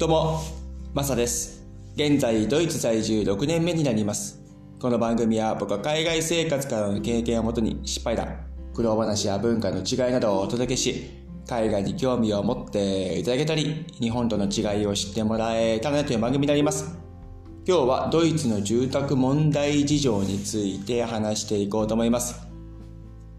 どうも、マサです。現在、ドイツ在住6年目になります。この番組は僕は海外生活からの経験をもとに失敗談、苦労話や文化の違いなどをお届けし、海外に興味を持っていただけたり、日本との違いを知ってもらえたらなという番組になります。今日はドイツの住宅問題事情について話していこうと思います。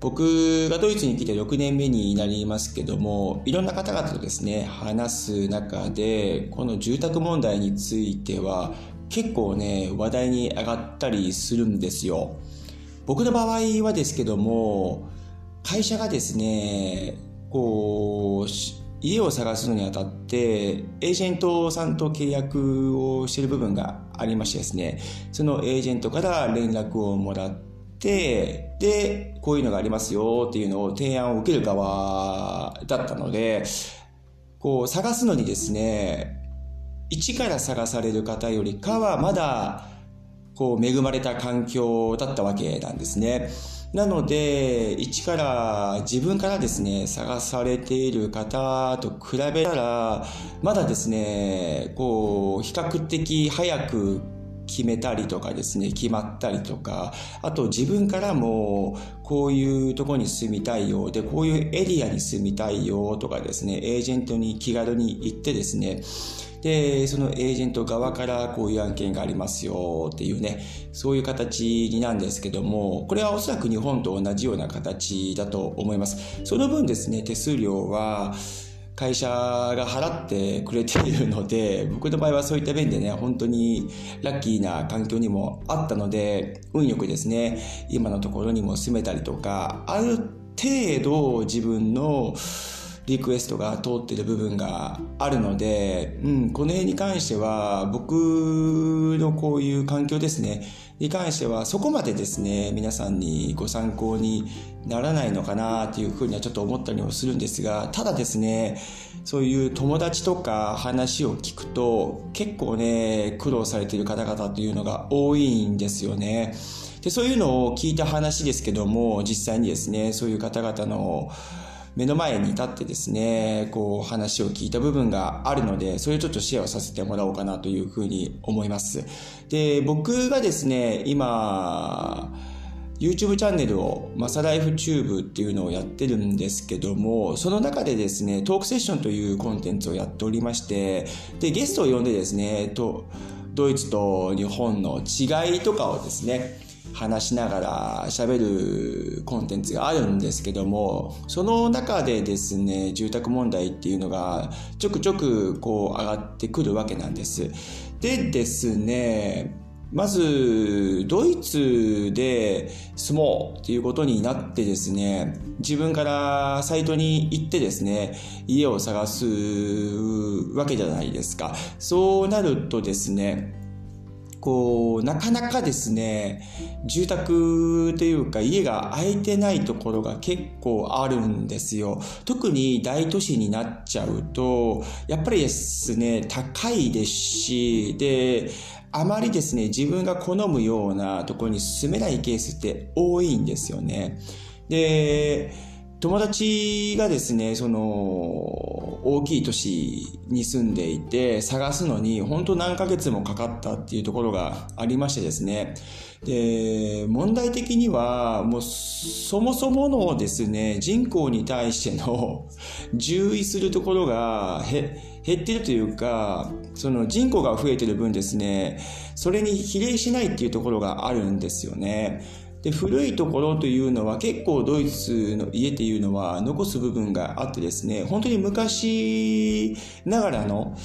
僕がドイツに来て6年目になりますけどもいろんな方々とですね話す中でこの住宅問題については結構ね話題に上がったりするんですよ。僕の場合はですけども会社がですねこう家を探すのにあたってエージェントさんと契約をしている部分がありましてですねそのエージェントから連絡をもらってで、で、こういうのがありますよっていうのを提案を受ける側だったので、こう探すのにですね、一から探される方よりかはまだこう恵まれた環境だったわけなんですね。なので、一から自分からですね、探されている方と比べたら、まだですね、こう、比較的早く決めたりとかですね決まったりとかあと自分からもこういうとこに住みたいよでこういうエリアに住みたいよとかですねエージェントに気軽に行ってですねでそのエージェント側からこういう案件がありますよっていうねそういう形になんですけどもこれはおそらく日本と同じような形だと思います。その分ですね手数料は会社が払ってくれているので 僕の場合はそういった面でね本当にラッキーな環境にもあったので運よくですね今のところにも住めたりとかある程度自分のリクエストが通ってる部分があるので、うん、この辺に関しては僕のこういう環境ですねに関してはそこまでですね皆さんにご参考にならないのかなというふうにはちょっと思ったりもするんですがただですねそういう友達とか話を聞くと結構ね苦労されている方々というのが多いんですよね。でそういうのを聞いた話ですけども実際にですねそういう方々の目の前に立ってですね、こう話を聞いた部分があるので、それをちょっとシェアをさせてもらおうかなというふうに思います。で、僕がですね、今、YouTube チャンネルをマサライフチューブっていうのをやってるんですけども、その中でですね、トークセッションというコンテンツをやっておりまして、で、ゲストを呼んでですね、とドイツと日本の違いとかをですね、話しながら喋るコンテンツがあるんですけどもその中でですね住宅問題っていうのがちょくちょくこう上がってくるわけなんです。でですねまずドイツで住もうっていうことになってですね自分からサイトに行ってですね家を探すわけじゃないですか。そうなるとですねこうなかなかですね住宅というか家が空いてないところが結構あるんですよ。特に大都市になっちゃうとやっぱりですね高いですしであまりですね自分が好むようなところに住めないケースって多いんですよね。で友達がですねその大きい都市に住んでいて探すのに本当何ヶ月もかかったっていうところがありましてですねで問題的にはもうそもそものですね人口に対しての 従意するところが減ってるというかその人口が増えてる分ですねそれに比例しないっていうところがあるんですよね。で古いところというのは結構ドイツの家っていうのは残す部分があってですね本当に昔ながらの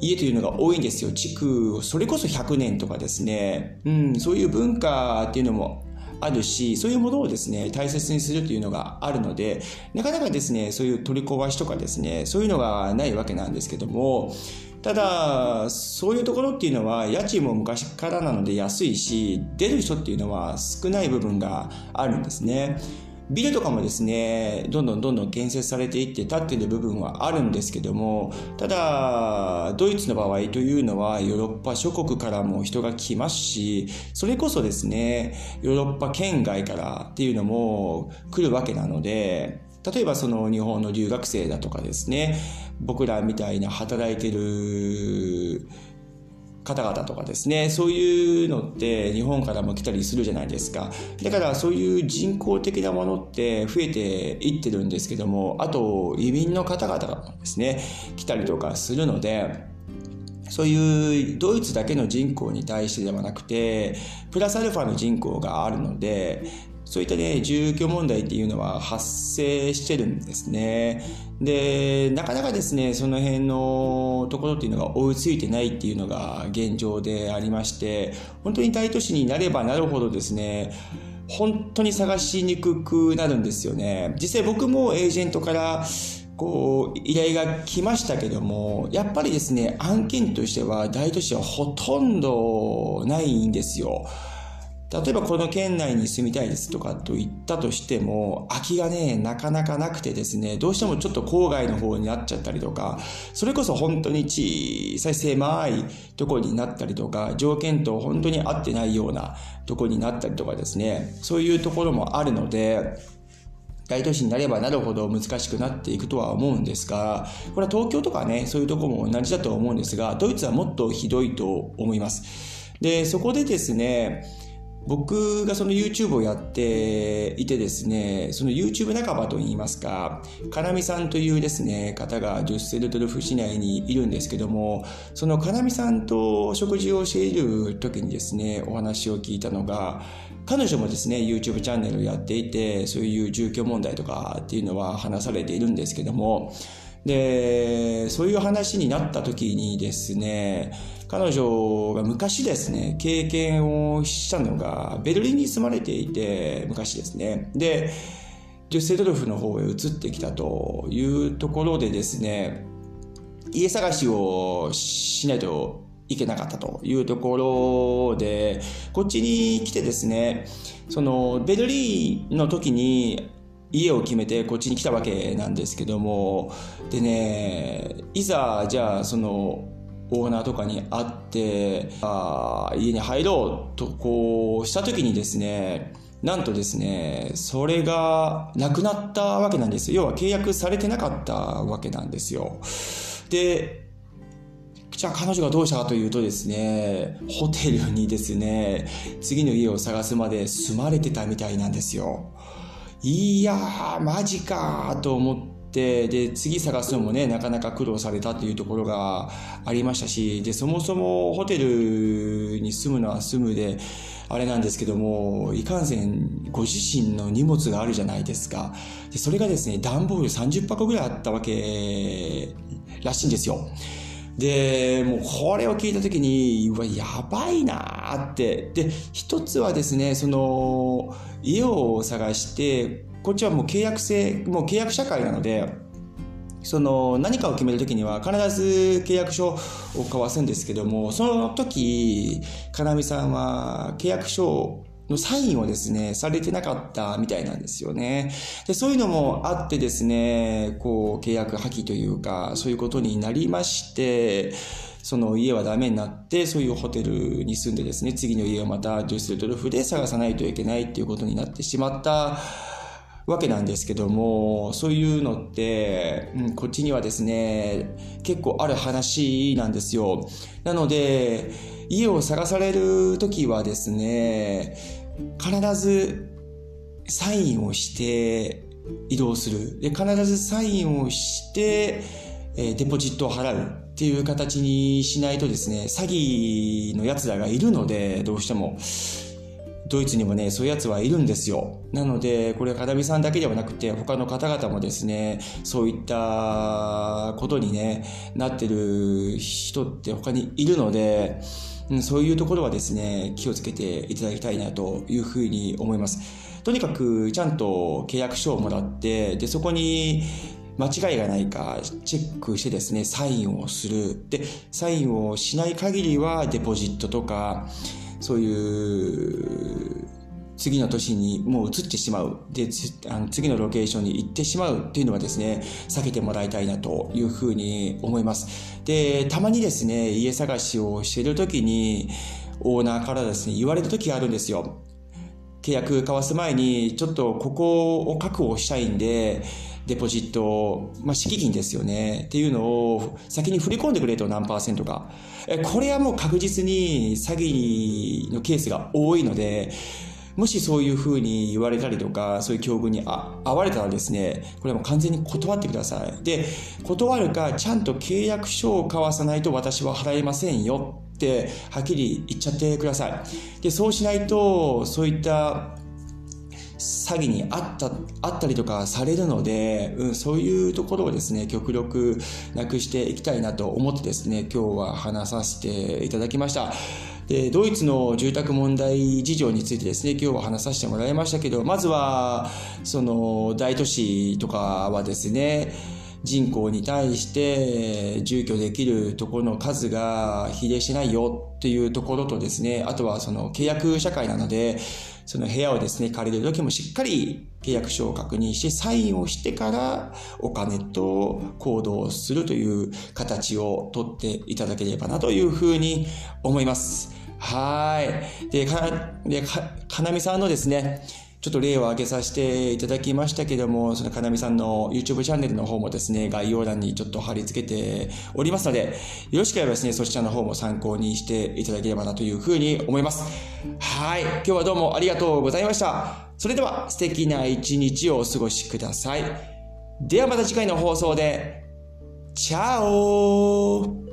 家というのが多いんですよ。築それこそ100年とかですね、うん、そういう文化っていうのもあるしそういうものをですね大切にするというのがあるのでなかなかですねそういう取り壊しとかですねそういうのがないわけなんですけどもただそういうところっていうのは家賃も昔からなので安いし出る人っていうのは少ない部分があるんですね。ビルとかもですねどんどんどんどん建設されていって建っている部分はあるんですけどもただドイツの場合というのはヨーロッパ諸国からも人が来ますしそれこそですねヨーロッパ圏外からっていうのも来るわけなので例えばその日本の留学生だとかですね、僕らみたいな働いてる方々とかですね、そういうのって日本からも来たりするじゃないですか。だからそういう人工的なものって増えていってるんですけども、あと移民の方々がですね、来たりとかするので、そういうドイツだけの人口に対してではなくて、プラスアルファの人口があるので、そういったね、住居問題っていうのは発生してるんですね。で、なかなかですね、その辺のところっていうのが追いついてないっていうのが現状でありまして、本当に大都市になればなるほどですね、本当に探しにくくなるんですよね。実際僕もエージェントからこう、依頼が来ましたけども、やっぱりですね、案件としては大都市はほとんどないんですよ。例えばこの県内に住みたいですとかと言ったとしても、空きがね、なかなかなくてですね、どうしてもちょっと郊外の方になっちゃったりとか、それこそ本当に小さい狭いとこになったりとか、条件と本当に合ってないようなとこになったりとかですね、そういうところもあるので、大都市になればなるほど難しくなっていくとは思うんですが、これは東京とかね、そういうとこも同じだと思うんですが、ドイツはもっとひどいと思います。で、そこでですね、僕がその YouTube をやっていてですね、その YouTube 仲間といいますか、かなみさんというですね、方がデュッセルドルフ市内にいるんですけども、そのかなみさんと食事をしている時にですね、お話を聞いたのが、彼女もですね、YouTube チャンネルをやっていて、そういう住居問題とかっていうのは話されているんですけども、で、そういう話になった時にですね、彼女が昔ですね、経験をしたのが、ベルリンに住まれていて、昔ですね。で、デュッセドルフの方へ移ってきたというところでですね、家探しをしないといけなかったというところで、こっちに来てですね、そのベルリンの時に家を決めてこっちに来たわけなんですけども、でね、いざじゃあそのオーナーとかに会って、あ家に入ろうとこうした時にですね、なんとですね、それがなくなったわけなんですよ。要は契約されてなかったわけなんですよ。で、じゃあ彼女がどうしたかというとですね、ホテルにですね、次の家を探すまで住まれてたみたいなんですよ。いやー、マジかーと思って、で、次探すのもね、なかなか苦労されたというところがありましたし、で、そもそもホテルに住むのは住むで、あれなんですけども、いかんせんご自身の荷物があるじゃないですか。で、それがですね、段ボール30箱ぐらいあったわけらしいんですよ。で、もうこれを聞いたときに、うわ、やばいなって。で、一つはですね、その、家を探して、こっちはもう契約制、もう契約社会なので、その何かを決めるときには必ず契約書を交わすんですけども、その時、かなみさんは契約書のサインをですね、されてなかったみたいなんですよね。で、そういうのもあってですね、こう、契約破棄というか、そういうことになりまして、その家はダメになって、そういうホテルに住んでですね、次の家をまたデュッセルドルフで探さないといけないっていうことになってしまったわけなんですけども、そういうのって、うん、こっちにはですね、結構ある話なんですよ。なので、家を探される時はですね、必ずサインをして移動する。で、必ずサインをして、えー、デポジットを払うっていう形にしないとですね、詐欺の奴らがいるので、どうしても。ドイツにもね、そういうやつはいるんですよ。なので、これはカダミさんだけではなくて、他の方々もですね、そういったことにね、なってる人って他にいるので、うん、そういうところはですね、気をつけていただきたいなというふうに思います。とにかく、ちゃんと契約書をもらって、で、そこに、間違いがないかチェックしてですね、サインをする。で、サインをしない限りはデポジットとか、そういう次の年にもう移ってしまう。で、あの次のロケーションに行ってしまうっていうのはですね、避けてもらいたいなというふうに思います。で、たまにですね、家探しをしている時に、オーナーからですね、言われた時があるんですよ。契約交わす前に、ちょっとここを確保したいんで、デポジット、まあ、敷金ですよね。っていうのを先に振り込んでくれと何パーセントか。これはもう確実に詐欺のケースが多いので、もしそういうふうに言われたりとか、そういう境遇に合われたらですね、これはもう完全に断ってください。で、断るか、ちゃんと契約書を交わさないと私は払えませんよって、はっきり言っちゃってください。で、そうしないと、そういった詐欺にあったあったりとかされるので、うん、そういうところをですね極力なくしていきたいなと思ってですね今日は話させていただきました。でドイツの住宅問題事情についてですね今日は話させてもらいましたけどまずはその大都市とかはですね人口に対して住居できるところの数が比例しないよっていうところとですね、あとはその契約社会なので、その部屋をですね、借りる時もしっかり契約書を確認して、サインをしてからお金と行動するという形をとっていただければなというふうに思います。はい。で、か、で、か、かなみさんのですね、ちょっと例を挙げさせていただきましたけども、そのかなみさんの YouTube チャンネルの方もですね、概要欄にちょっと貼り付けておりますので、よろしければですね、そちらの方も参考にしていただければなというふうに思います。はい。今日はどうもありがとうございました。それでは素敵な一日をお過ごしください。ではまた次回の放送で、チャオ